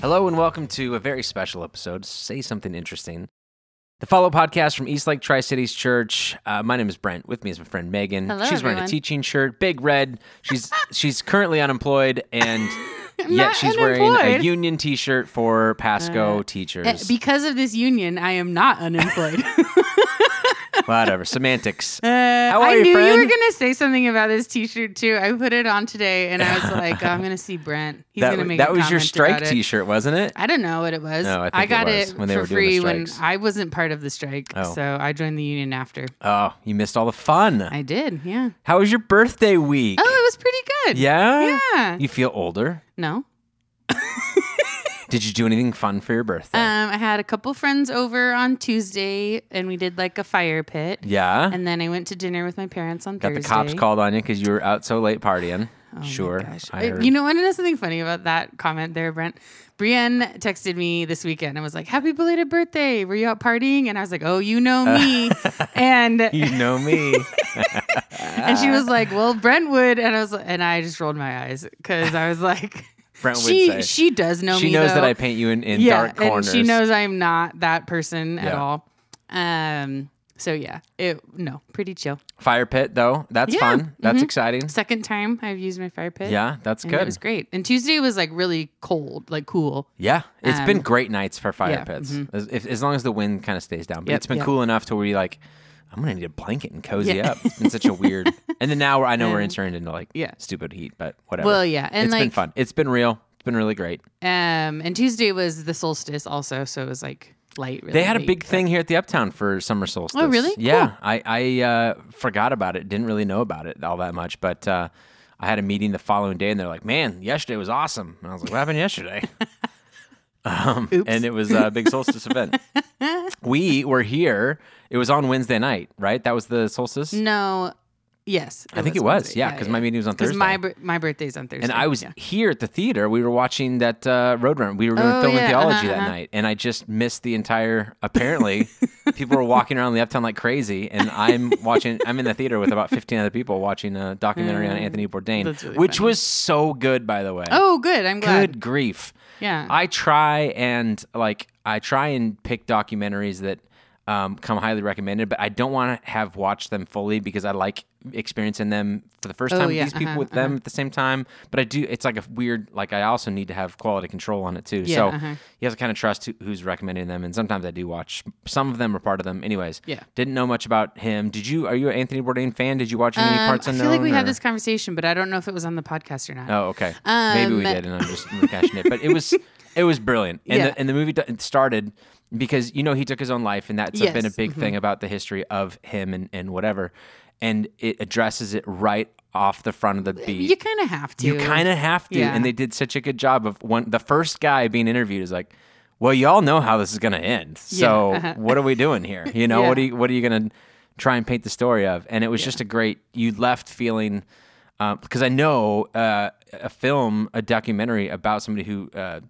Hello and welcome to a very special episode. Say something interesting. The follow podcast from East Lake Tri Cities Church. Uh, my name is Brent. With me is my friend Megan. Hello, she's wearing a teaching shirt, big red. She's she's currently unemployed, and yet she's wearing a union T-shirt for Pasco Uh, teachers. Eh, Because of this union, I am not unemployed. Whatever semantics. Uh, How are I you, knew you were gonna say something about this T-shirt too. I put it on today, and I was like, oh, "I'm gonna see Brent. He's that gonna make that was your strike. T-shirt, wasn't it? I don't know what it was. No, I it got was it when they for were doing free when. I wasn't part of the strike, Oh. so I joined the union after. Oh, you missed all the fun. I did, yeah. How was your birthday week? Oh, it was pretty good. yeah. Yeah. You feel older? No. Did you do anything fun for your birthday? Um, I had a couple friends over on Tuesday, and we did like a fire pit. yeah. And then I went to dinner with my parents on Got Thursday. the cops called on you because you were out so late partying. Oh sure. I. You know what? I know something funny about that comment there, Brent. Brienne texted me this weekend and was like, "Happy belated birthday! Were you out partying?" And I was like, "Oh, you know me." and you know me. and she was like, "Well, Brent would," and I was and I just rolled my eyes because I was like, Brent would "She say. she does know she me. She knows that. I paint you in, in yeah, dark corners. and she knows I'm not that person at Yeah. all. Um. So yeah, it no pretty chill. Fire pit though. That's Yeah, fun. That's mhm. exciting. Second time I've used my fire pit. Yeah, that's good. It was great. And Tuesday was like really cold, like cool. yeah, it's been Um, great nights for fire yeah, pits. mhm. As, if, as long as the wind kind of stays down. But Yep, it's been yep. cool enough to where you like, I'm gonna need a blanket and cozy Yeah. up. It's been such a weird. And then now I know we're Um, entering into like yeah. stupid heat, but whatever. Well, yeah, and it's been like fun. It's been real. It's been really great. Um, and Tuesday was the solstice also, so it was like light. Really They had a big thing here at the Uptown for summer solstice. Oh, really? Yeah, I I uh, forgot about it. Didn't really know about it all that much, but uh, I had a meeting the following day, and they're like, "Man, yesterday was awesome." And I was like, "What happened yesterday?" um, Oops. and it was a big solstice event. We were here. It was on Wednesday night, right? That was the solstice. No, yes, I think it was. Wednesday. Yeah, because my meeting was on Thursday. my my birthday's on Thursday, and I was yeah. here at the theater. We were watching that uh, Roadrunner. We were doing Oh, film and yeah, theology uh-huh, that uh-huh. night, and I just missed the entire. Apparently, people were walking around the uptown like crazy, and I'm watching. I'm in the theater with about 15 other people watching a documentary on Mm, Anthony Bourdain, really which funny. was so good, by the way. Oh, good. I'm glad. good grief! Yeah. I try and like I try and pick documentaries that um, come highly recommended, but I don't want to have watched them fully because I like experiencing them for the first Oh, time yeah, with these people uh-huh, with them at the same time. But I do. It's like a weird. Like I also need to have quality control on it too. Yeah, so uh-huh. you have to kind of trust who, who's recommending them, and sometimes I do watch. Some of them are part of them. Anyways, Yeah. Didn't know much about him. Did you? Are you an Anthony Bourdain fan? Did you watch any Um, parts I unknown? feel like we or- had this conversation, but I don't know if it was on the podcast or not. Oh, okay. Maybe we Um, did, and I'm just rehashing it. But it was it was brilliant, and Yeah. the, and the movie started because you know he took his own life, and that's been a Yes, Mm-hmm. big thing about the history of him and and whatever, and it addresses it right off the front of the beat. You kind of have to. You kind of have to, Yeah. and they did such a good job of one. The first guy being interviewed is like, "Well, you all know how this is going to end, so Yeah, uh-huh. what are we doing here? You know, what are you what are you going to try and paint the story of?" And it was just a great. You left feeling because I know uh, a film, a documentary about somebody who. Uh,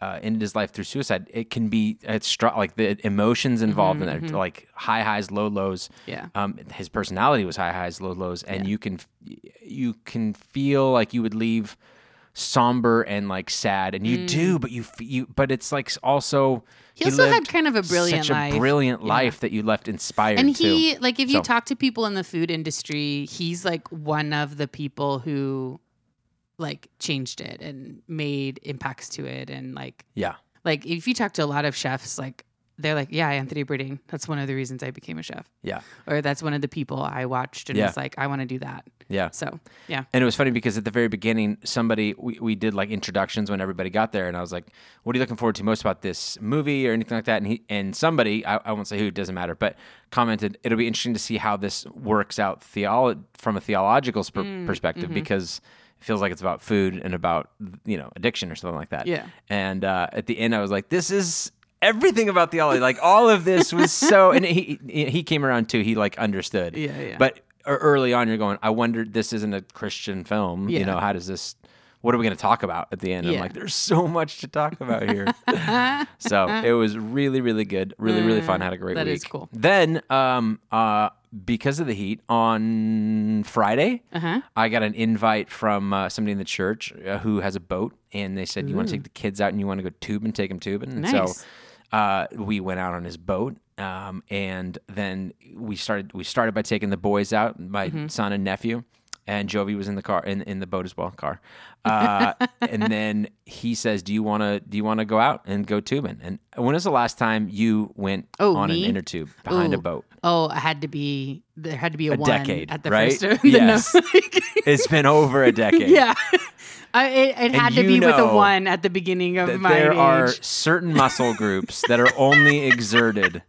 uh, ended his life through suicide. It can be it's str- like the emotions involved in it, like high highs, low lows. Mm-hmm, Yeah. Um, his personality was high highs, low lows, and you can you can feel like you would leave somber and like sad, and you do, but you you but it's like also Mm. He also had kind of a brilliant such life. a brilliant Yeah. life that you left inspired. and too. he like if you So- talk to people in the food industry he's like one of the people who like changed it and made impacts to it and like yeah, like if you talk to a lot of chefs like they're like yeah anthony bourdain that's one of the reasons i became a chef yeah, or that's one of the people i watched and Yeah. was like i want to do that yeah. so yeah And it was funny because at the very beginning, somebody we, we did like introductions when everybody got there, and I was like, "What are you looking forward to most about this movie or anything like that?" And he and somebody I, I won't say who, it doesn't matter, but commented, "It'll be interesting to see how this works out theolo- from a theological sp- Mm, perspective mm-hmm. because." It feels like it's about food and about you know addiction or something like that. Yeah. And uh, at the end, I was like, "This is everything about theology. Like all of this was so." And he he came around too. He like understood. Yeah, yeah. But early on, you're going, I wondered this isn't a Christian film. You know, how does this what are we going to talk about at the end? I'm like, there's so much to talk about here. so it was really, really good. Really, really fun. Had a great That week. is cool. Then, um, uh, because of the heat, on Friday, Uh-huh. I got an invite from uh, somebody in the church uh, who has a boat, and they said, "You want to take the kids out and you want to go tubing? Take them tubing." And Nice. so uh, we went out on his boat, um, and then we started. We started by taking the boys out, my Mm-hmm. son and nephew, and Jovi was in the car in, in the boat as well, car. Uh, and then he says, "Do you want to? Do you want to go out and go tubing?" And when was the last time you went Oh, on me? an inner tube behind a boat? Oh, I had to be there. Had to be a, A one decade, at the right? first. Yes. no- It's been over a decade. yeah, I, it, it had to be with a one at the beginning of my there age. are certain muscle groups that are only exerted.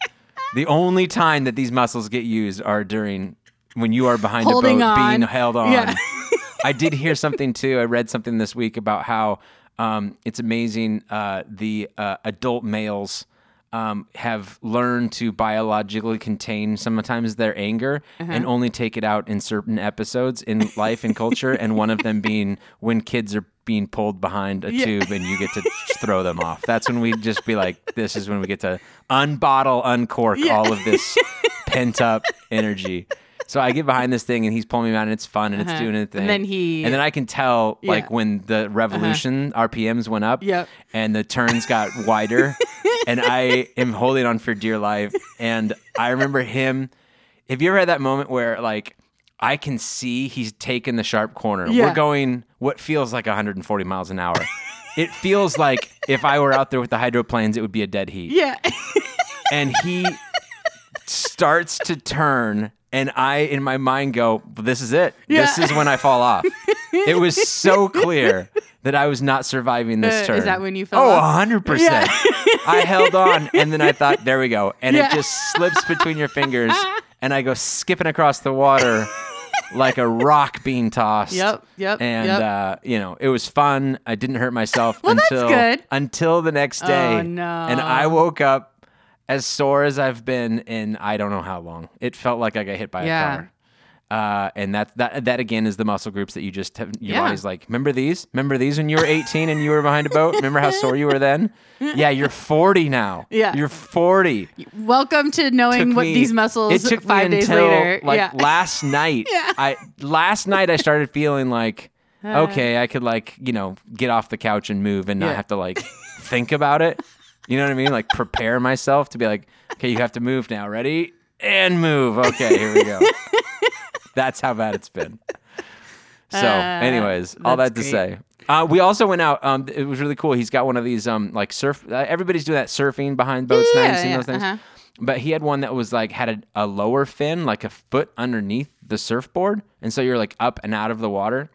The only time that these muscles get used are during when you are behind Holding a boat being held on. Yeah. I did hear something too. I read something this week about how um, it's amazing uh, the uh, adult males um, have learned to biologically contain sometimes their anger Uh-huh. and only take it out in certain episodes in life and culture. and one of them being when kids are being pulled behind a Yeah. tube and you get to throw them off. That's when we just be like, this is when we get to unbottle, uncork all of this pent up energy. So I get behind this thing and he's pulling me around and it's fun and it's Uh-huh. doing its thing. And then he- and then I can tell like Yeah. Uh-huh. when the revolution RPMs went up Yep. and the turns got wider and I am holding on for dear life. And I remember him. Have you ever had that moment where like I can see he's taken the sharp corner? Yeah. We're going what feels like 140 miles an hour. It feels like if I were out there with the hydroplanes, it would be a dead heat yeah. and he starts to turn and I in my mind go, this is it. This is when I fall off. it was so clear that I was not surviving this Uh, turn. is that when you fell Oh, off? 100%. I held on and then I thought, there we go. And Yeah. it just slips between your fingers and I go skipping across the water like a rock being tossed. Yep, yep, And yep. uh, you know, it was fun. I didn't hurt myself Well, that's until good. until the next day. Oh, no. And I woke up as sore as I've been in I don't know how long. It felt like I got hit by Yeah. a car. Uh, and that that that again is the muscle groups that you just have. Your Yeah. body's like, remember these? Remember these when you were 18 and you were behind a boat? Remember how sore you were then? Yeah, you're 40 now. Yeah. you're 40. Welcome to knowing Took what me- these muscles It took five me days until later. like yeah. last night. Yeah. I last night I started feeling like okay, I could like you know get off the couch and move and not Yeah. have to like think about it. You know what I mean? Like prepare myself to be like, okay, you have to move now. Ready and move. Okay, here we go. That's how bad it's been. So, Uh, anyways, all that to great. say. Uh, we also went out. Um, it was really cool. He's got one of these um, like surf. Uh, everybody's doing that surfing behind boats now. Yeah, You've seen yeah, those things. uh-huh. But he had one that was like had a, a lower fin, like a foot underneath the surfboard, and so you're like up and out of the water.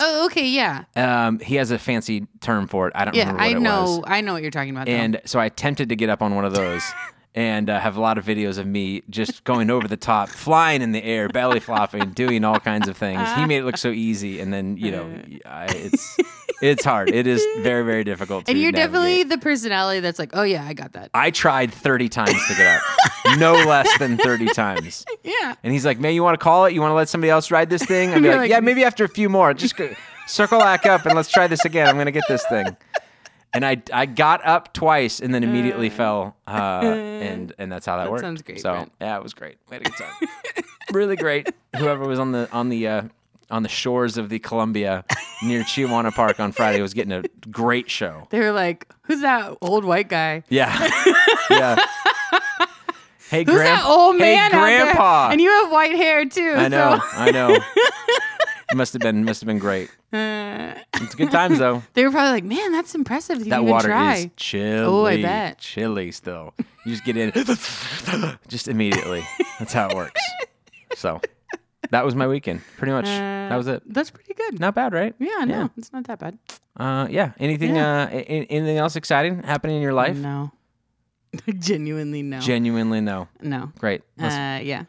Oh, okay, yeah, Um, he has a fancy term for it. I don't yeah. remember what I it know, was. I know what you're talking about. though. And so I attempted to get up on one of those and uh, have a lot of videos of me just going over the top, flying in the air, belly flopping, doing all kinds of things. He made it look so easy. And then, you know, I, it's it's hard. It is very, very difficult to and you're navigate. definitely the personality that's like, oh yeah, I got that. I tried 30 times to get up. no less than 30 times. Yeah. And he's like, man, you want to call it? You want to let somebody else ride this thing? I'd like, like- yeah, maybe after a few more. Just go, circle back up and let's try this again. I'm going to get this thing. And I, I got up twice and then immediately fell. Uh, and, and that's how that, worked. sounds great, So Brent. yeah, it was great. We had a good time. really great. Whoever was on the, on the, uh, on the shores of the Columbia near Chiawana Park on Friday was getting a great show. They were like, who's that old white guy? Yeah. yeah. Hey, Who's Grandpa. that old man hey? Grandpa. And you have white hair too. I know. So. I know. It must have been must have been great. Uh, It's good times though. they were probably like, man, that's impressive. That even water try. is chilly. Oh, I bet. Chilly still. You just get in just immediately. That's how it works. So that was my weekend. Pretty much. that was it. That's pretty good. Not bad, right? Yeah, no, Yeah. it's not that bad. Uh yeah. Anything Yeah. uh anything else exciting happening in your life? No. Genuinely no. Genuinely no. no. Great. Let's Uh, yeah.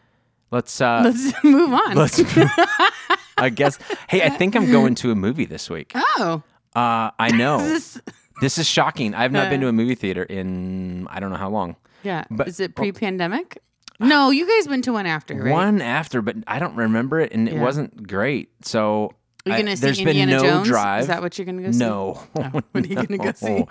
let's uh Let's move on. let's I guess Hey, I think I'm going to a movie this week. oh. Uh I know. This, This is shocking. I've not been to a movie theater in I don't know how long. yeah. But- Is it pre pandemic? No, you guys went to one after, right? One after, but I don't remember it, and it wasn't great. So Are you gonna see there's been Indiana no Jones? drive. Is that what you're gonna go see? No. Oh, what are you gonna go see? Uh,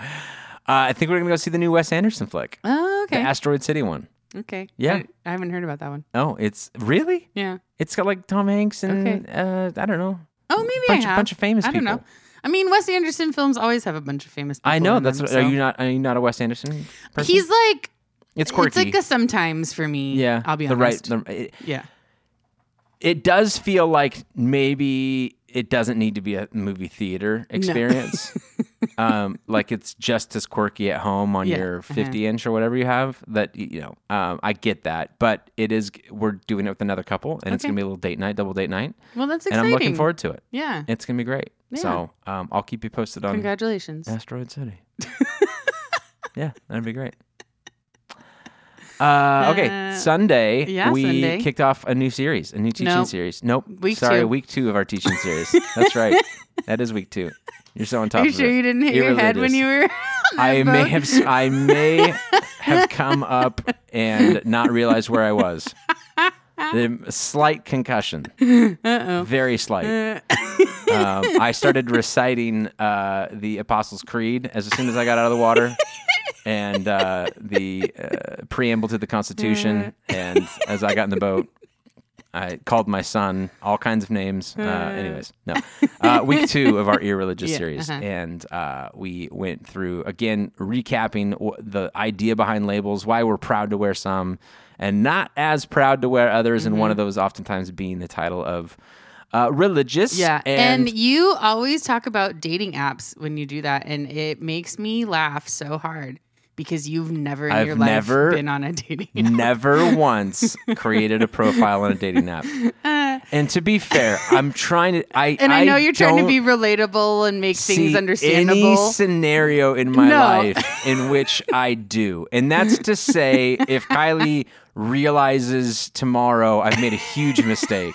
I think we're gonna go see the new Wes Anderson flick, Oh, the okay. Asteroid City one. Okay. Yeah. I, I haven't heard about that one. Oh, it's really? Yeah. It's got like Tom Hanks and Okay. uh, I don't know, Oh, maybe bunch I have. bunch of famous I don't people. know. I mean, Wes Anderson films always have a bunch of famous people. I know that's. them, What, so- Are you not? Are you not a Wes Anderson person? He's like it's quirky. it's like a sometimes for me. yeah, I'll be the honest. right. The, it, yeah. it does feel like maybe it doesn't need to be a movie theater experience. um, like it's just as quirky at home on Yeah, your uh-huh. 50 inch or whatever you have. That you know, um, I get that, but it is. We're doing it with another couple, and it's gonna be a little date night, double date night, Well, that's and. I'm looking forward to it. Yeah. It's gonna be great. So um, I'll keep you posted on Congratulations. Asteroid City. yeah, that'd be great. Uh, okay, Uh, Sunday yeah, we Sunday. kicked off a new series, a new teaching Nope. series. Nope, Week sorry, two. week two of our teaching series. That's right, that is week two. You're so on top Are you of sure it. you didn't hit your head when you were? I that may have, I may have come up and not realized where I was. The slight concussion, Uh-oh. very slight. Uh, um, I started reciting uh, the Apostles' Creed as soon as I got out of the water, and uh, the uh, preamble to the Constitution. And as I got in the boat, I called my son all kinds of names. Uh, anyways, no. Uh, week two of our irreligious Yeah, series, uh-huh. and uh, we went through again recapping w- the idea behind labels, why we're proud to wear some, and not as proud to wear others, and Mm-hmm. one of those oftentimes being the title of. Uh, religious, Yeah. and, And, you always talk about dating apps when you do that. And it makes me laugh so hard because you've never in I've your life never- been on a dating app. never once created a profile on a dating app. Uh, and to be fair, I'm trying to. I And I know you're trying to be relatable and make things understandable. Any scenario in my No. life in which I do, and that's to say, if Kylie realizes tomorrow I've made a huge mistake.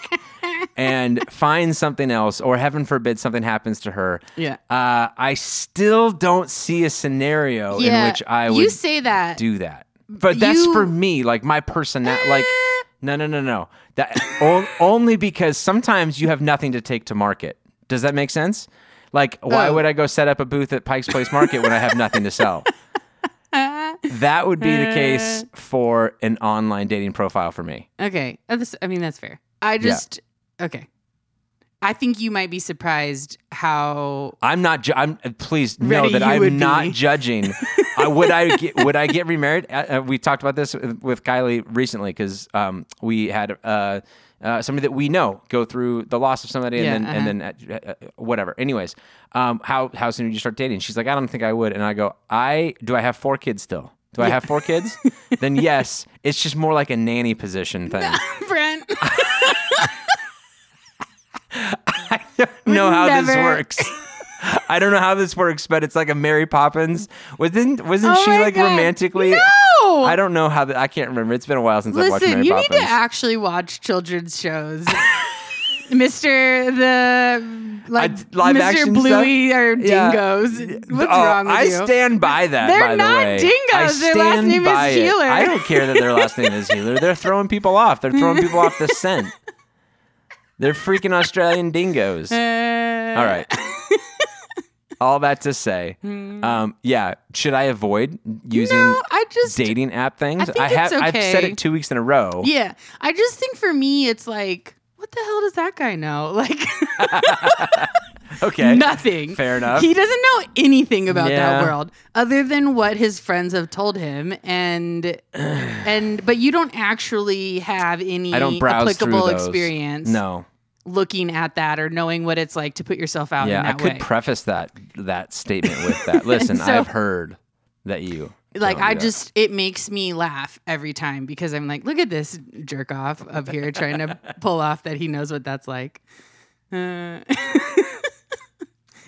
And finds something else, or heaven forbid something happens to her. Yeah. Uh, I still don't see a scenario in which I would You say that. do that. But that's You- for me, like my personality. Like, Eh. no, no, no, no. That o- only because sometimes you have nothing to take to market. Does that make sense? Like, why Oh. would I go set up a booth at Pike's Place Market when I have nothing to sell? that would be the case for an online dating profile for me. Okay. Uh, I mean, that's fair. I just, okay. I think you might be surprised how. I'm not. Ju- I'm. Please know that I'm not be. judging. uh, would I get? Would I get remarried? Uh, uh, we talked about this with, Kylie recently because um, we had uh, uh, somebody that we know go through the loss of somebody Yeah, and then and then uh, uh, whatever. Anyways, um, how how soon did you start dating? She's like, I don't think I would. And I go, I do. I have four kids still. Do I have four kids? then yes, it's just more like a nanny position thing. Brent. I don't know how this works. I don't know how this works, but it's like a Mary Poppins. Wasn't wasn't Oh she like God. romantically? No. I don't know how. The, I can't remember. It's been a while since I've watched Mary you Poppins. need to actually watch children's shows. Mr. the like live Mr. action Bluey or Yeah. dingoes. What's Oh, wrong with I you? I stand by that. They're by the not way. dingoes. I Their last name is it. Heeler. I don't care that their last name is Heeler. They're throwing people off. They're throwing people off the scent. They're freaking Australian dingoes. All right. All that to say, um, yeah. Should I avoid using No, I just dating app things? I think have. it's I've said okay. it two weeks in a row. Yeah. I just think for me it's like what the hell does that guy know? Like Okay. nothing. Fair enough. He doesn't know anything about Yeah. that world other than what his friends have told him and and but you don't actually have any I don't browse applicable experience No. looking at that or knowing what it's like to put yourself out Yeah, I could way. preface that that statement with that. Listen, so- I've heard that you like I just it makes me laugh every time because I'm like, look at this jerk off up here trying to pull off that he knows what that's like. Uh,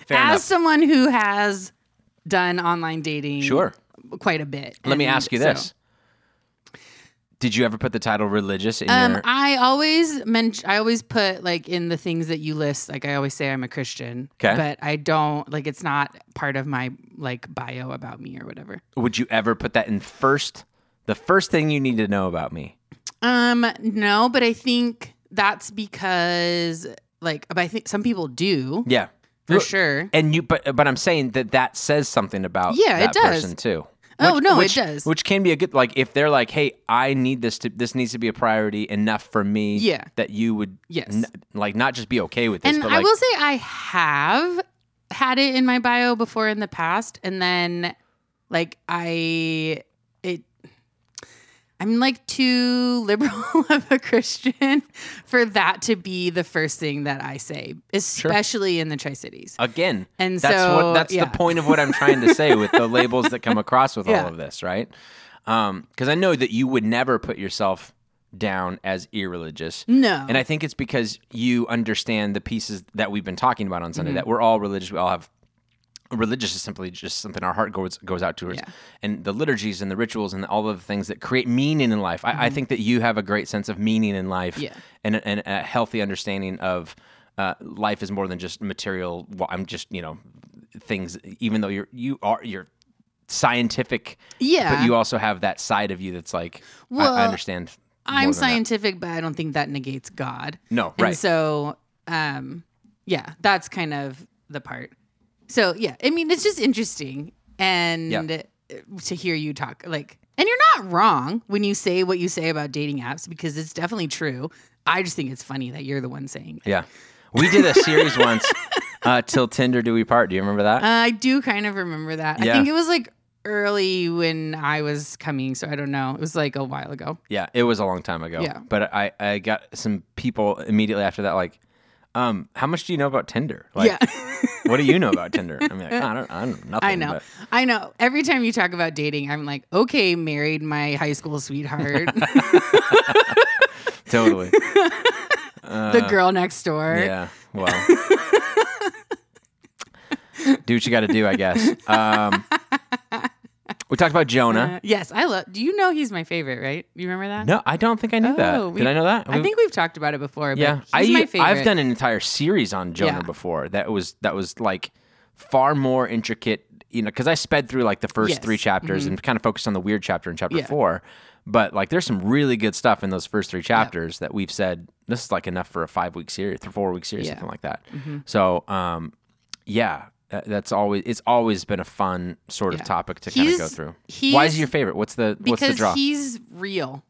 Fair as enough. someone who has done online dating Sure. quite a bit. Let me and ask you so- this. Did you ever put the title religious in Um, your I always mention, I always put like in the things that you list, like I always say I'm a Christian. 'Kay. But I don't like it's not part of my like bio about me or whatever. would you ever put that in first the first thing you need to know about me? Um, no, but I think that's because like, but I think some people do Yeah. For Look, sure. And you, but but I'm saying that that says something about Yeah, it does. person too. Oh, no, it does. Which can be a good like if they're like, hey, I need this to this needs to be a priority enough for me. Yeah. That you would Yes. n- like not just be okay with this, And but I like will say I have had it in my bio before in the past, and then like I. I'm like too liberal of a Christian for that to be the first thing that I say, especially in the Tri Cities. again. And that's so, what that's yeah. the point of what I'm trying to say with the labels that come across with Yeah. all of this, right? Because I know that you would never put yourself down as irreligious. No. And I think it's because you understand the pieces that we've been talking about on Sunday. Mm-hmm. That we're all religious. We all have religious is simply just something our heart goes goes out towards. Yeah. And the liturgies and the rituals and all of the things that create meaning in life. I, I think that you have a great sense of meaning in life. Mm-hmm. Yeah. And, a- and a healthy understanding of uh, life is more than just material. Well, I'm just you know things. Even though you're you are you're scientific. Yeah. But you also have that side of you that's like I- Well, I, understand. I'm than that. scientific, but I don't think that negates God. No, And right. so, um, yeah, that's kind of the part. So yeah, I mean, it's just interesting and Yeah. to hear you talk like, and you're not wrong when you say what you say about dating apps because it's definitely true. I just think it's funny that you're the one saying. It. Yeah. We did a series once, uh, Till Tinder Do We Part. Do you remember that? Uh, I do kind of remember that. Yeah. I think it was like early when I was coming, so I don't know. It was like a while ago. yeah, it was a long time ago. Yeah. But I, I got some people immediately after that, like, um, how much do you know about Tinder? Like, yeah. what do you know about Tinder? I'm like, I don't, I don't know nothing. I know. but- I know. Every time you talk about dating, I'm like, okay, married my high school sweetheart, totally. the girl next door. Yeah. Well, do what you got to do, I guess. Um, we talked about Jonah. Uh, yes, I love. Do you know he's my favorite? Right? You remember that? no, I don't think I knew Oh, that. we- Did I know that? I think we've talked about it before. But Yeah, he's I my favorite. I've done an entire series on Jonah Yeah. before. That was that was like far more intricate, you know, because I sped through like the first Yes. Mm-hmm. three chapters and kind of focused on the weird chapter in chapter Yeah. four. But like, there's some really good stuff in those first three chapters that we've said this is like enough for a five week series, or four week series. Mm-hmm. something like that. So, um, yeah. That- That's always it's always been a fun sort of Yeah. topic to kind of go through. Why is he your favorite? What's the what's the because draw? he's real.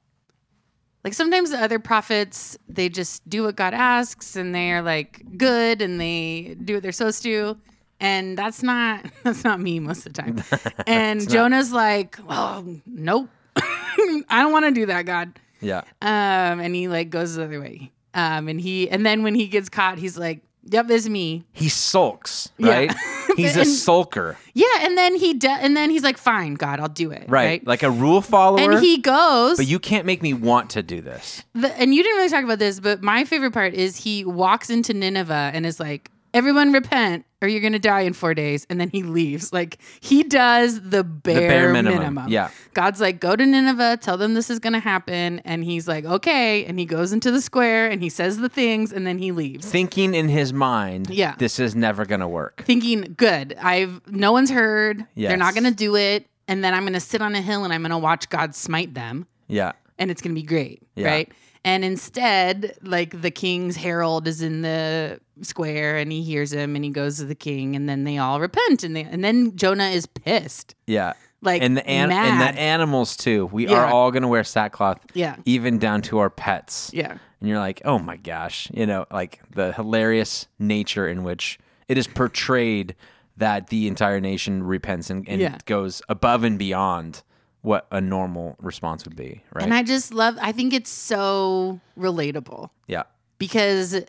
Like sometimes the other prophets, they just do what God asks, and they're like good, and they do what they're supposed to, and that's not that's not me most of the time. And Jonah's like, well, nope, I don't want to do that, God. yeah, Um, and he like goes the other way. Um, and he and then when he gets caught, he's like, "Yep, it's me." he sulks, Yeah. right? He's a And- sulker. Yeah, and then he de- and then he's like, "Fine, God, I'll do it." Right. Like a rule follower. and he goes. but you can't make me want to do this. the, and you didn't really talk about this, but my favorite part is he walks into Nineveh and is like, "Everyone repent, or you're gonna die in four days." And then he leaves. Like he does the bare, bare minimum. minimum. Yeah. God's like, "Go to Nineveh, tell them this is gonna happen," and he's like, "Okay," and he goes into the square and he says the things, and then he leaves. Thinking in his mind, Yeah. this is never going to work. thinking, good, I've no one's heard. They're not gonna do it, and then I'm gonna sit on a hill and I'm gonna watch God smite them, Yeah. and it's gonna be great, Yeah. right? And instead, like the king's herald is in the square, and he hears him, and he goes to the king, and then they all repent, and they, and then Jonah is pissed, Yeah. like And the an- and the animals too. We are all going to wear sackcloth. Yeah. Even down to our pets. yeah, And you're like, "Oh my gosh." You know, like the hilarious nature in which it is portrayed that the entire nation repents and, and Yeah. goes above and beyond what a normal response would be, right? and I just love. I think it's so relatable. yeah. because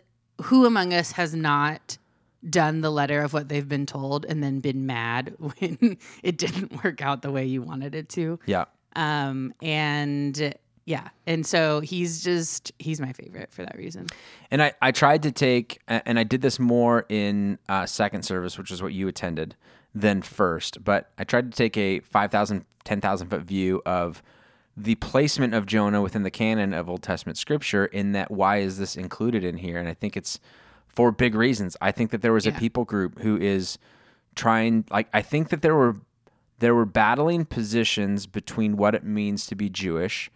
who among us has not done the letter of what they've been told and then been mad when it didn't work out the way you wanted it to Yeah. um and yeah and so he's just he's my favorite for that reason And I, I tried to take, and I did this more in uh, second service, which is what you attended, than first. But I tried to take a 5,000, 10,000 foot view of the placement of Jonah within the canon of Old Testament scripture, in that why is this included in here? And I think it's for big reasons. I think that there was a people group who is trying, like, I think that there were. There were battling positions between what it means to be Jewish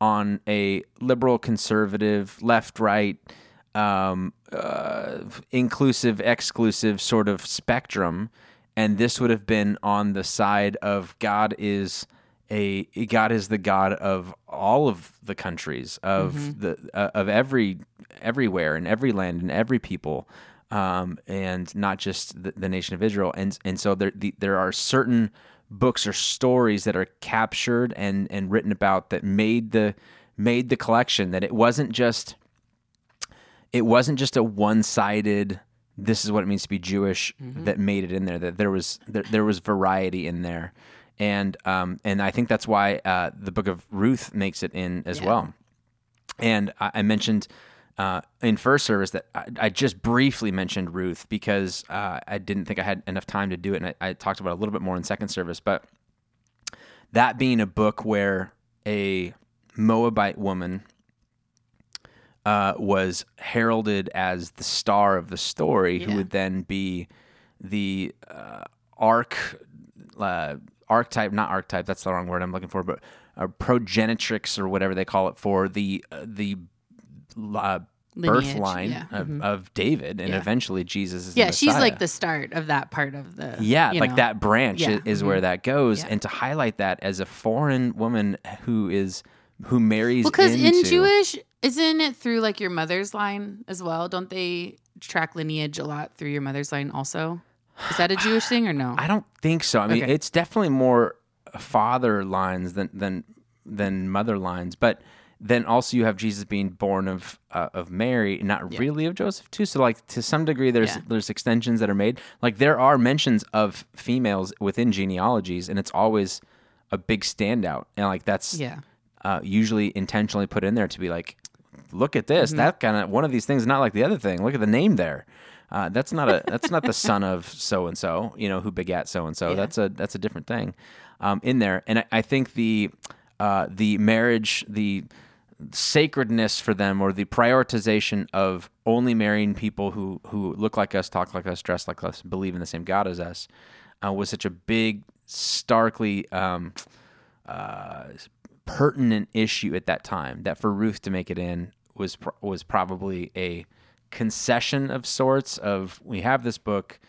on a liberal, conservative, left, right, um, uh, inclusive, exclusive sort of spectrum, and this would have been on the side of God is a God is the God of all of the countries of the uh, of every everywhere and every land and every people, um, and not just the, the nation of Israel. And and so there the, there are certain books or stories that are captured and and written about that made the made the collection that it wasn't just it wasn't just a one-sided this is what it means to be Jewish that made it in there that there was there, there was variety in there and um and I think that's why uh the book of Ruth makes it in as Yeah. well and I, I mentioned uh, in first service that I, I just briefly mentioned Ruth because uh, I didn't think I had enough time to do it, and I, I talked about it a little bit more in second service. But that being a book where a Moabite woman uh, was heralded as the star of the story, who would then be the uh, arc uh, archetype, not archetype. That's the wrong word I'm looking for, but progenitrix or whatever they call it for the uh, the uh, birth Lineage, line yeah. of, of David, and Yeah. eventually Jesus is. the Yeah, she's like the start of that part of the. Yeah, like know. that branch Yeah, is, is where that goes, Yeah. and to highlight that as a foreign woman who is who marries Because in into, Jewish, isn't it through like your mother's line as well? Don't they track lineage a lot through your mother's line also? Is that a Jewish thing or no? I don't think so. I mean, Okay. it's definitely more father lines than than than mother lines, but then also you have Jesus being born of uh, of Mary, not really of Joseph too. So like to some degree, there's Yeah. there's extensions that are made. Like there are mentions of females within genealogies, and it's always a big standout, and like that's yeah. uh, usually intentionally put in there to be like, look at this. Mm-hmm. That kind of one of these things not like the other thing. Look at the name there. Uh, that's not a that's not the son of so and so. You know who begat so and so. That's a that's a different thing um, in there. And I, I think the uh, the marriage the sacredness for them or the prioritization of only marrying people who who look like us, talk like us, dress like us, believe in the same God as us uh, was such a big, starkly um, uh, pertinent issue at that time that for Ruth to make it in was was probably a concession of sorts of we have this book.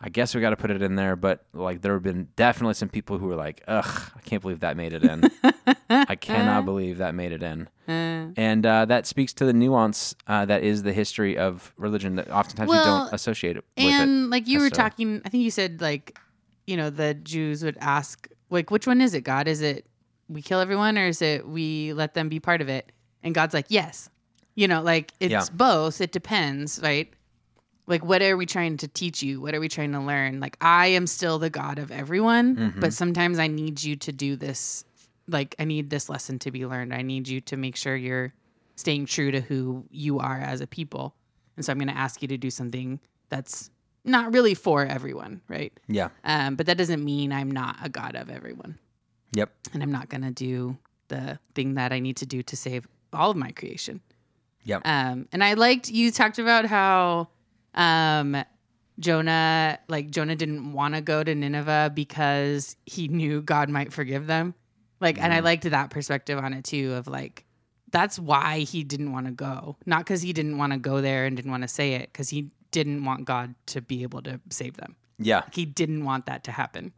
I guess we got to put it in there but like there have been definitely some people who were like ugh I can't believe that made it in. I cannot believe that made it in. And uh, that speaks to the nuance uh, that is the history of religion that oftentimes we Well, don't associate it with And it like you were talking, I think you said like, you know, the Jews would ask, like, which one is it, God? Is it we kill everyone or is it we let them be part of it? And God's like, yes. You know, like it's Yeah. both. It depends, right? Like, what are we trying to teach you? What are we trying to learn? Like, I am still the God of everyone, Mm-hmm. but sometimes I need you to do this. Like, I need this lesson to be learned. I need you to make sure you're staying true to who you are as a people. And so I'm going to ask you to do something that's not really for everyone, right? yeah Um, but that doesn't mean I'm not a God of everyone. Yep And I'm not going to do the thing that I need to do to save all of my creation. yep Um, and I liked you talked about how um, Jonah, like Jonah, didn't want to go to Nineveh because he knew God might forgive them. Like, and I liked that perspective on it too. Of like, that's why he didn't want to go, not because he didn't want to go there and didn't want to say it, because he didn't want God to be able to save them. yeah He didn't want that to happen.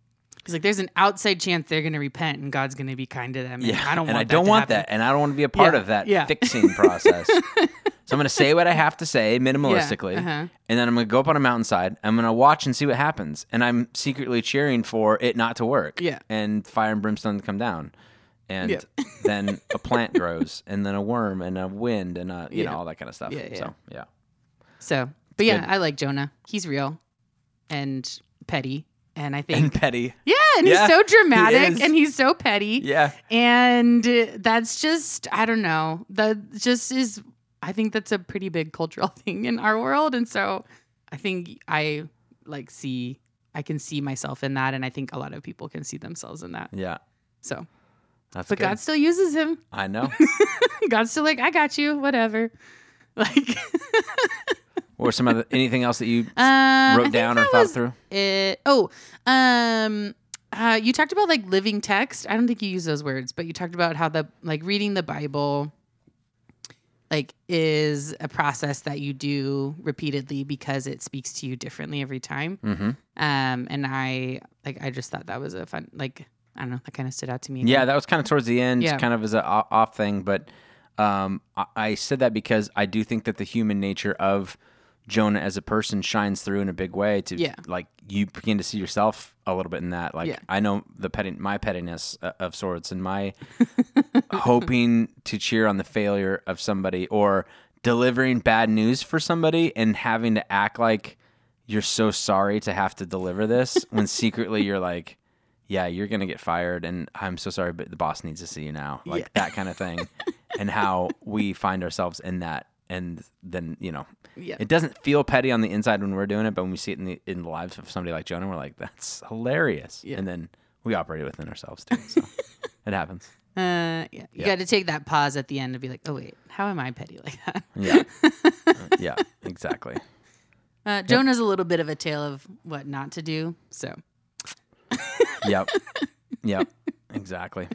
He's like, there's an outside chance they're going to repent and God's going to be kind to them. And Yeah, I don't and want I that don't want happen. that, and I don't want to be a part Yeah, of that yeah. fixing process. so I'm going to say what I have to say minimalistically, uh-huh. and then I'm going to go up on a mountainside. I'm going to watch and see what happens, and I'm secretly cheering for it not to work. Yeah. and fire and brimstone to come down, and Yeah. then a plant grows, and then a worm, and a wind, and a, you Yeah. know all that kind of stuff. Yeah, yeah. So yeah, So, but yeah, good. I like Jonah. He's real and petty. And I think, and petty. yeah, and Yeah, he's so dramatic is. and he's so petty. Yeah, And that's just, I don't know, that just is, I think that's a pretty big cultural thing in our world. And so I think I like see, I can see myself in that. And I think a lot of people can see themselves in that. yeah. So, That's but good. God still uses him. I know. God's still like, I got you, whatever. Like, or some other anything else that you uh, wrote down or thought through? it. Oh, um, uh, you talked about like living text. I don't think you use those words, but you talked about how the like reading the Bible like is a process that you do repeatedly because it speaks to you differently every time. Mm-hmm. Um, and I like I just thought that was a fun like I don't know that kind of stood out to me. Yeah, that was kind of towards the end, Yeah. kind of as a off thing. But um, I, I said that because I do think that the human nature of Jonah as a person shines through in a big way. To Yeah. like you begin to see yourself a little bit in that. Like Yeah. I know the petty, my pettiness uh, of sorts, and my hoping to cheer on the failure of somebody, or delivering bad news for somebody, and having to act like you're so sorry to have to deliver this when secretly you're like yeah, you're gonna get fired, and I'm so sorry, but the boss needs to see you now, like Yeah. that kind of thing, and how we find ourselves in that, and then you know, Yeah. it doesn't feel petty on the inside when we're doing it, but when we see it in the in the lives of somebody like Jonah, we're like, that's hilarious, Yeah. and then we operate within ourselves too, so it happens. Uh, yeah. You got to take that pause at the end and be like, oh wait, how am I petty like that? Yeah, Uh, yeah, exactly. Uh, Jonah's a little bit of a tale of what not to do. So Yep, yep, exactly.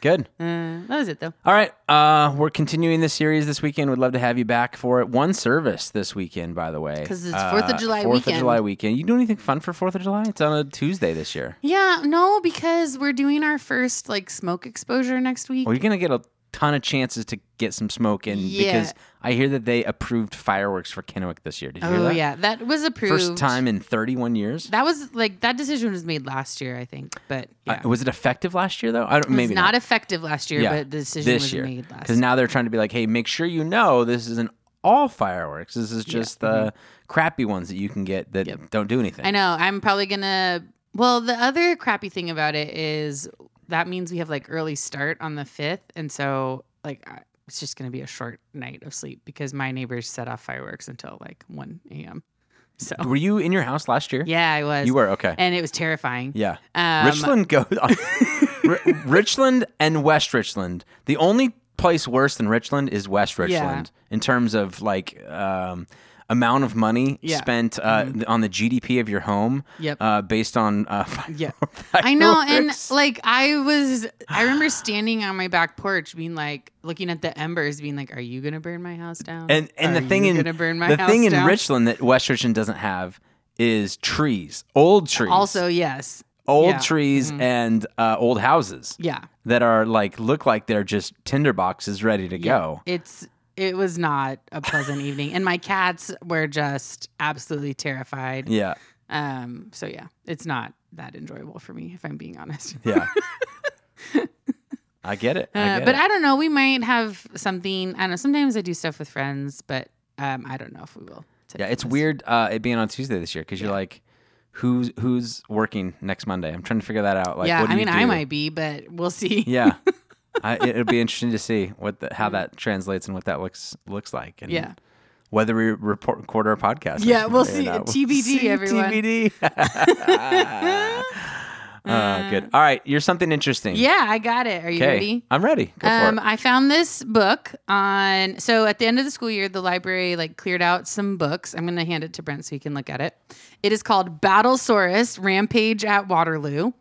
Good. uh, that was it though. All right, uh, we're continuing this series this weekend. We'd love to have you back for it. One service this weekend, by the way, 'Cause it's 4th of July Fourth of. July weekend. You do anything fun for Fourth of July? It's on a Tuesday this year. Yeah, no, because we're doing our first like smoke exposure next week. Well, you're gonna get a ton of chances to get some smoke in Yeah. because I hear that they approved fireworks for Kennewick this year. Did you hear oh that? yeah, that was approved. First time in 31 years. That was like that decision was made last year, I think. But yeah, Uh, was it effective last year though? I don't. it maybe not, effective last year, but the decision this was year. made last. Because now they're trying to be like, hey, make sure you know this isn't all fireworks. This is just the crappy ones that you can get that Mm-hmm. Yep. don't do anything. I know. I'm probably gonna. Well, the other crappy thing about it is that means we have like early start on the fifth, and so like it's just gonna be a short night of sleep because my neighbors set off fireworks until like one a.m. So Were you in your house last year? yeah, I was. You were okay. and it was terrifying. yeah. Um, Richland goes. R- Richland and West Richland. The only place worse than Richland is West Richland in terms of like um, amount of money Yeah. Mm-hmm. spent uh, on the GDP of your home. Yep. Uh, based on uh, Yeah. I know, and like I was, I remember standing on my back porch, being like, looking at the embers, being like, "Are you gonna burn my house down?" and and Are the thing in the thing in down? Richland that West Richland doesn't have is trees, old trees, also yes, old yeah. Mm-hmm. trees and uh, old houses yeah, that are like look like they're just tinder boxes ready to yeah. go. It's it was not a pleasant evening, and my cats were just absolutely terrified. Yeah, Um, so yeah, it's not that enjoyable for me, if I'm being honest. yeah. I get it. I Uh, but it. I don't know. We might have something. I don't know. Sometimes I do stuff with friends, but um, I don't know if we will. yeah, it's honest. weird uh, it being on Tuesday this year because you're like, who's who's working next Monday? I'm trying to figure that out. Like, yeah, what do I mean, I might be, but we'll see. Yeah, I, it'll be interesting to see what the, how that translates and what that looks looks like. And Yeah. Whether we report, record our podcast. Yeah, we'll see. not. TBD, see, everyone. TBD. uh, good. All right, you're something interesting. Yeah, I got it. Are you Okay, ready? I'm ready. Go Um, for it. I found this book on. So at the end of the school year, the library like cleared out some books. I'm going to hand it to Brent so he can look at it. It is called Battlesaurus: Rampage at Waterloo,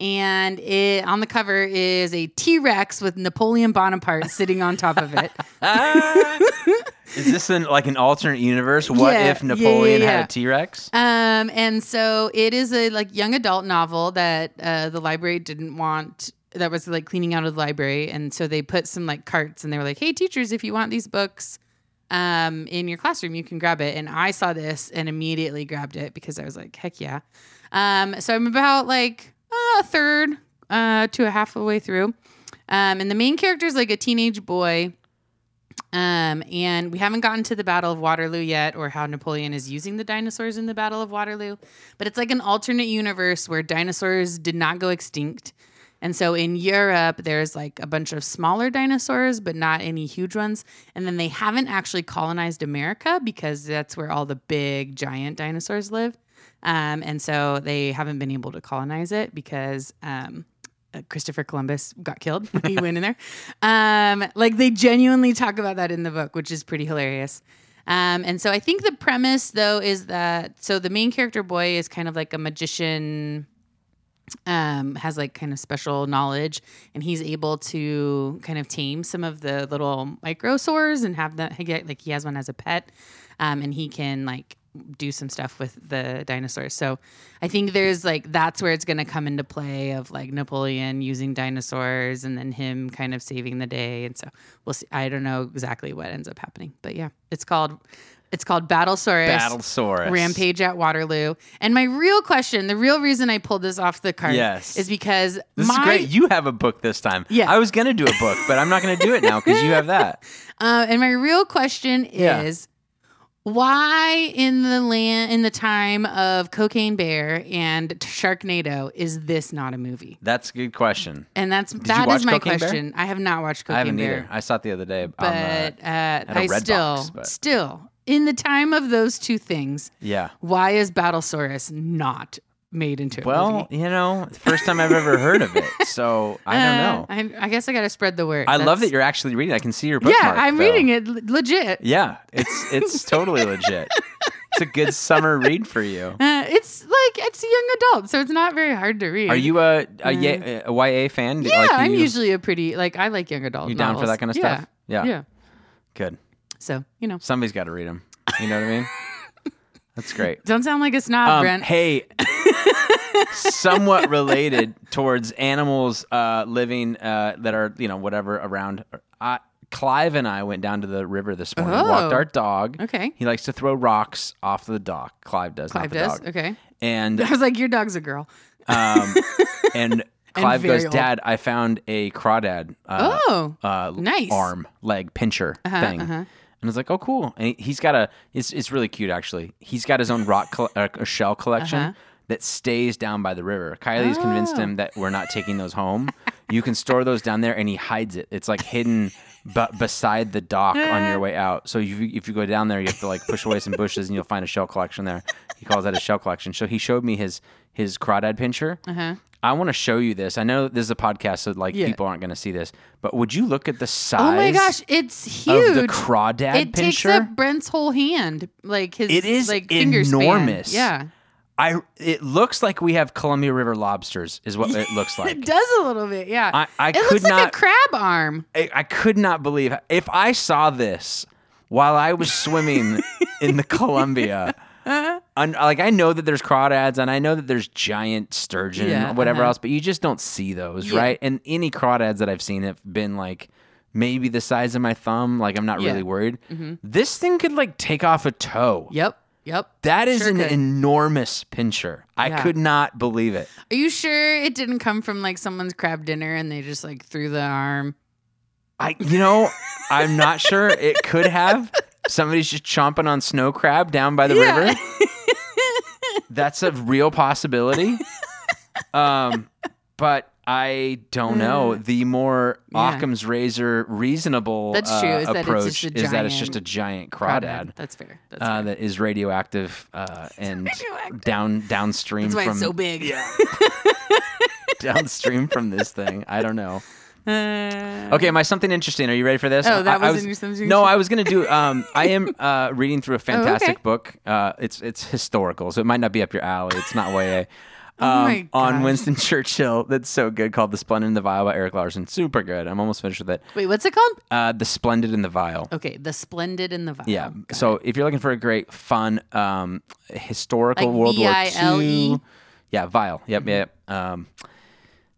and it on the cover is a T Rex with Napoleon Bonaparte sitting on top of it. Is this an, like an alternate universe? What Yeah, if yeah, yeah, Napoleon had a T Rex? Um, and so it is a like young adult novel that uh, the library didn't want. That was like cleaning out of the library, and so they put some like carts, and they were like, "Hey, teachers, if you want these books." Um, in your classroom, you can grab it. And I saw this and immediately grabbed it because I was like, heck yeah. Um, so I'm about like a third uh, to a half of the way through. Um, and the main character is like a teenage boy. Um, and we haven't gotten to the Battle of Waterloo yet, or how Napoleon is using the dinosaurs in the Battle of Waterloo. But it's like an alternate universe where dinosaurs did not go extinct. And so in Europe, there's like a bunch of smaller dinosaurs, but not any huge ones. And then they haven't actually colonized America because that's where all the big giant dinosaurs live. Um, and so they haven't been able to colonize it because um, uh, Christopher Columbus got killed when he went in there. Um, like they genuinely talk about that in the book, which is pretty hilarious. Um, and so I think the premise though is that so the main character boy is kind of like a magician um, has like kind of special knowledge, and he's able to kind of tame some of the little microsaurs and have that. Like he has one as a pet, um, and he can like do some stuff with the dinosaurs. So I think there's like that's where it's going to come into play of like Napoleon using dinosaurs and then him kind of saving the day. And so we'll see. I don't know exactly what ends up happening, but yeah, it's called it's called Battlesaurus. Battlesaurus. Rampage at Waterloo. And my real question, the real reason I pulled this off the cart Yes. is because This my is great. You have a book this time. Yeah. I was gonna do a book, but I'm not gonna do it now because you have that. Uh, and my real question Yeah. is why in the land in the time of Cocaine Bear and Sharknado is this not a movie? That's a good question. And that's you that watch my Cocaine Bear? question. I have not watched Cocaine Bear. I haven't Bear, either. I saw it the other day. on but the, uh, a I still but- still in the time of those two things, yeah. why is Battlesaurus not made into a Well, movie? you know, first time I've ever heard of it, so I don't know. Uh, I, I guess I got to spread the word. I love that you're actually reading. I can see your bookmark. Yeah, I'm though. reading it le- legit. Yeah, it's it's totally legit. It's a good summer read for you. Uh, it's like it's a young adult, so it's not very hard to read. Are you a a, ya- a YA fan? Yeah, Like, I'm usually a pretty like I like young adult. You down for that kind of Yeah, stuff? Yeah. yeah. good. So you know, Somebody's got to read them. You know what I mean? That's great. don't sound like a snob, Um, Brent. hey, somewhat related towards animals uh, living uh, that are you know whatever around. Uh, Clive and I went down to the river this morning. Walked Oh. our dog. Okay. He likes to throw rocks off the dock. Clive does. Clive not the does. Dog. Okay. And I was like, your dog's a girl. um, and Clive goes, old. Dad, I found a crawdad. Uh, oh, uh, nice. arm, leg, pincher thing. uh-huh. And I was like, oh, cool. And he, he's got a, it's, it's really cute actually. He's got his own rock, col- uh, a shell collection Uh-huh. that stays down by the river. Kylie's convinced Oh. him that we're not taking those home. you can store those down there and he hides it. It's like hidden bu- beside the dock on your way out. So if you, if you go down there, you have to like push away some bushes and you'll find a shell collection there. He calls that a shell collection. So he showed me his, his crawdad pincher. Uh-huh. I want to show you this. I know this is a podcast, so like Yeah. people aren't going to see this, but would you look at the size? Oh my gosh, it's huge. of the crawdad it takes pincher. up Brent's whole hand, like his. It is like enormous. Yeah, I it looks like we have Columbia River lobsters, is what it looks like. it does a little bit. Yeah, I- I it could looks like not- a crab arm. I, I could not believe if I saw this while I was swimming in the Columbia. Un- like I know that there's crawdads and I know that there's giant sturgeon, Yeah, whatever uh-huh. else, but you just don't see those, Yeah. right? And any crawdads that I've seen have been like maybe the size of my thumb. Like I'm not Yeah. Mm-hmm. really worried. This thing could like take off a toe. Yep, yep. That is Sure an could. enormous pincher. I Yeah. could not believe it. Are you sure it didn't come from like someone's crab dinner and they just like threw the arm? I, you know, I'm not sure. It could have. Somebody's just chomping on snow crab down by the river. That's a real possibility. Um, but I don't know. The more Yeah. Occam's razor reasonable That's uh, true, is that it's approach just a is that it's just a giant giant crawdad. That's fair. That's Uh, fair. that is radioactive uh, and radioactive. down downstream That's why from it's so big. Yeah. downstream from this thing. I don't know. Uh, Okay, I something interesting. Are you ready for this? Oh, that I, I wasn't your something No. I was gonna do. Um, I am uh, reading through a fantastic okay. book. Uh, it's it's historical, so it might not be up your alley. It's not YA. Oh Um, my on. Winston Churchill, that's so good. Called "The Splendid and the Vile" by Erik Larson. Super good. I'm almost finished with it. Wait, what's it called? Uh, "The Splendid and the Vile." Okay, the splendid and the vile. Yeah. Got so it. if you're looking for a great, fun, um, historical Like World War II, yeah, Vile. Yep, yep. Um,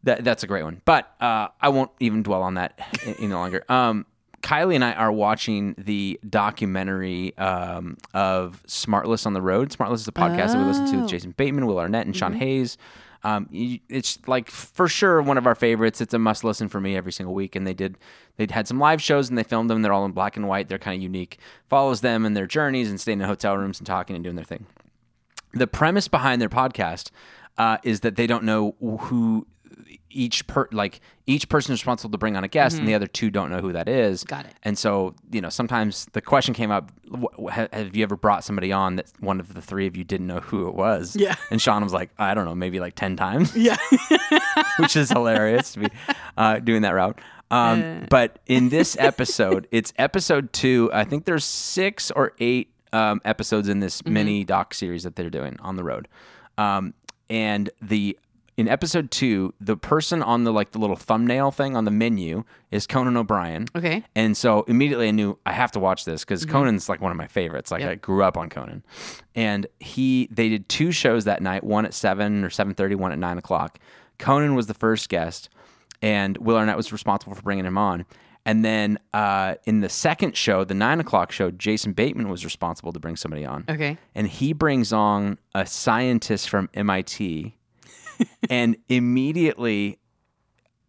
that that's a great one. But uh, I won't even dwell on that any longer. Um, Kylie and I are watching the documentary um, of Smartless on the Road. Smartless is a podcast that we listen to with Oh. Jason Bateman, Will Arnett, and Sean Hayes. Um, it's like for sure one of our favorites. It's a must listen for me every single week. And they did they had some live shows and they filmed them. They're all in black and white. They're kind of unique. Follows them and their journeys and staying in hotel rooms and talking and doing their thing the premise behind their podcast uh, is that they don't know who each per like each person is responsible to bring on a guest and the other two don't know who that is Mm-hmm. Got it. and so you know sometimes the question came up have you ever brought somebody on that one of the three of you didn't know who it was Yeah. and sean was like i don't know maybe like 10 times yeah. which is hilarious to be uh, doing that route. Um, but in this episode, it's episode two. I think there's six or eight um, episodes in this mini doc series that they're doing on the road. Um, and the in episode two, the person on the like the little thumbnail thing on the menu is Conan O'Brien. Okay. And so immediately I knew I have to watch this because Conan's like one of my favorites. Like Yep. I grew up on Conan, and he they did two shows that night, one at seven or seven thirty, one at nine o'clock. Conan was the first guest, and Will Arnett was responsible for bringing him on. And then uh, in the second show, the nine o'clock show, Jason Bateman was responsible to bring somebody on. Okay. And he brings on a scientist from MIT, and immediately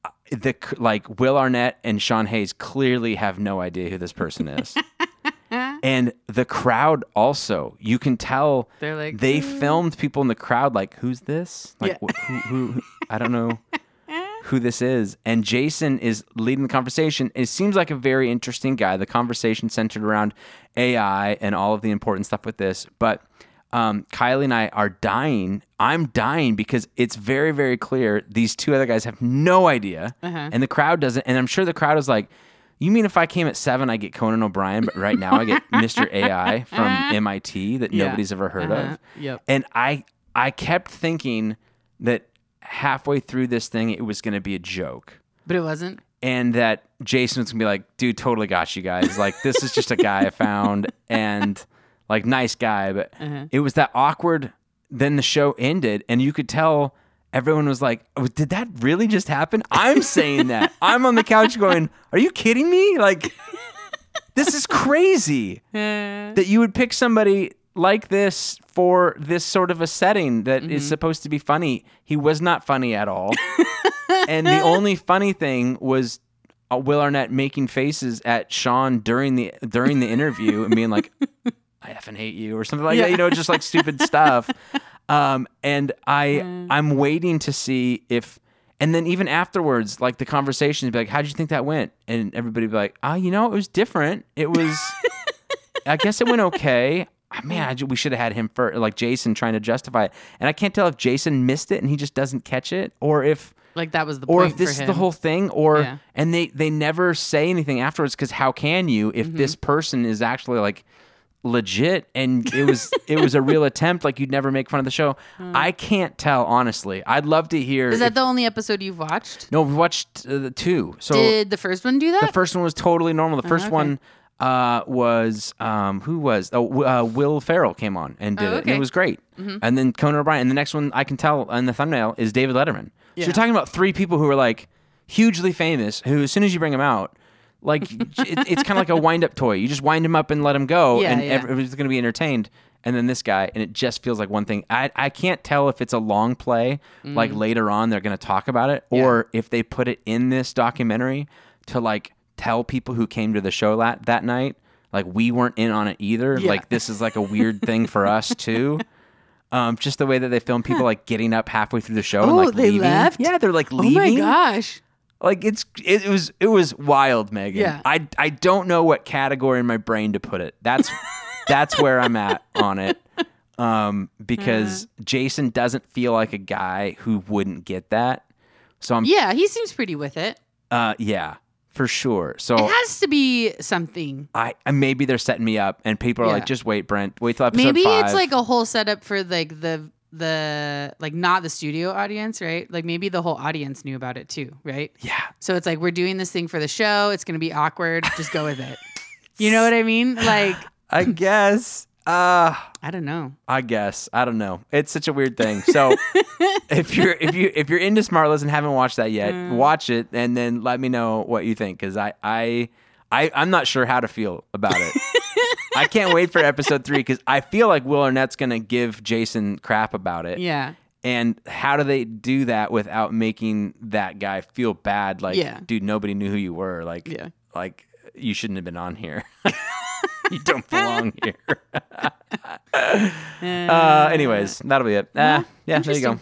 uh, the like Will Arnett and Sean Hayes clearly have no idea who this person is. and the crowd also, you can tell They're like, they filmed people in the crowd like, "Who's this? Like, Yeah. wh- who, who, who? I don't know who this is." And Jason is leading the conversation. It seems like a very interesting guy. The conversation centered around AI and all of the important stuff with this, but. Um, Kylie and I are dying. I'm dying because it's very, very clear these two other guys have no idea, and the crowd doesn't. And I'm sure the crowd is like, "You mean if I came at seven, I get Conan O'Brien, but right now I get Mr. AI from MIT that Yeah. nobody's ever heard Uh-huh. of." Yep. And I I kept thinking that halfway through this thing it was going to be a joke. But it wasn't. And that Jason was going to be like, dude, totally got you guys. Like, this is just a guy I found and like, nice guy. But it was that awkward. Then the show ended, and you could tell everyone was like, oh, did that really just happen? I'm saying that. I'm on the couch going, are you kidding me? Like, this is crazy that you would pick somebody like this for this sort of a setting that is supposed to be funny. He was not funny at all. and the only funny thing was uh, Will Arnett making faces at Sean during the during the interview and being like, "I effing hate you" or something like that. You know, just like stupid stuff. Um, and I I'm waiting to see if. And then even afterwards, like the conversation, be like, "How'd you think that went?" And everybody be like, "Ah, you know, it was different. It was, I guess it went okay. Ah, Man, I, we should have had him for like Jason trying to justify it. And I can't tell if Jason missed it and he just doesn't catch it, or if Like that was the or point if this is the whole thing or Yeah. and they they never say anything afterwards because how can you if Mm-hmm. this person is actually like legit and it was it was a real attempt like you'd never make fun of the show i can't tell honestly i'd love to hear. Is that if- the only episode you've watched? no we watched uh, the two so Did the first one do that? the first one was totally normal the first okay. one uh, was um, who was oh, uh, Will Ferrell came on and did Oh, it, and it was great. And then Conan O'Brien. And the next one I can tell on the thumbnail is David Letterman. So you're talking about three people who are like hugely famous. Who, as soon as you bring them out, like it, it's kind of like a wind up toy. You just wind them up and let them go, Yeah, and yeah. everybody's going to be entertained. And then this guy, and it just feels like one thing. I I can't tell if it's a long play, like later on they're going to talk about it, Mm. Yeah. or if they put it in this documentary to like tell people who came to the show that that night, like we weren't in on it either. Like this is like a weird thing for us too. Um, just the way that they film people like getting up halfway through the show and Oh, like they leaving. left? Yeah, they're like oh my gosh. Like it's it, was it was wild, Megan. Yeah. I I don't know what category in my brain to put it. That's that's where I'm at on it. Um, because Uh-huh. Jason doesn't feel like a guy who wouldn't get that. So I'm Yeah, he seems pretty with it. uh yeah, for sure. So It has to be something. I maybe they're setting me up and people are like, just wait, Brent, wait till episode Maybe five. it's like a whole setup for like the the like not the studio audience, right? Like maybe the whole audience knew about it too, right? Yeah. So it's like we're doing this thing for the show. It's going to be awkward. Just go with it. You know what I mean? Like I guess. Uh I don't know. I guess I don't know. It's such a weird thing. So if you're if you if you're into Smartless and haven't watched that yet, Mm. watch it and then let me know what you think because I I I I'm not sure how to feel about it. I can't wait for episode three because I feel like Will Arnett's gonna give Jason crap about it. Yeah. And how do they do that without making that guy feel bad? Like, Yeah. dude, nobody knew who you were. Like, Yeah. like you shouldn't have been on here. you don't belong here. uh, anyways, that'll be it. Uh, yeah, there you go. Uh,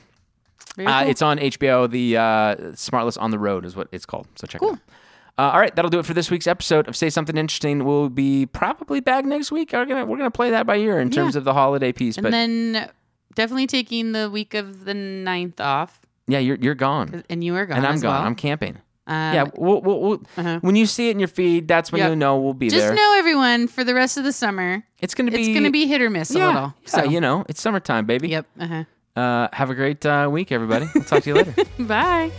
cool. It's on HBO. The uh, Smartless on the Road is what it's called. So check it out. Uh, all right, that'll do it for this week's episode of Say Something Interesting. We'll be probably back next week. We're gonna we're gonna play that by ear in terms of the holiday piece. and but then definitely taking the week of the 9th off. yeah, you're you're gone, And you are gone. and I'm gone. well. I'm camping. Uh, yeah, we'll, we'll, we'll, uh-huh. when you see it in your feed, that's when Yep. you know we'll be Just there. Just know everyone for the rest of the summer, it's gonna be it's going to be hit or miss yeah, a little. yeah, So, you know, it's summertime, baby. yep. Uh-huh. Uh, have a great uh, week, everybody. We'll talk to you later. Bye.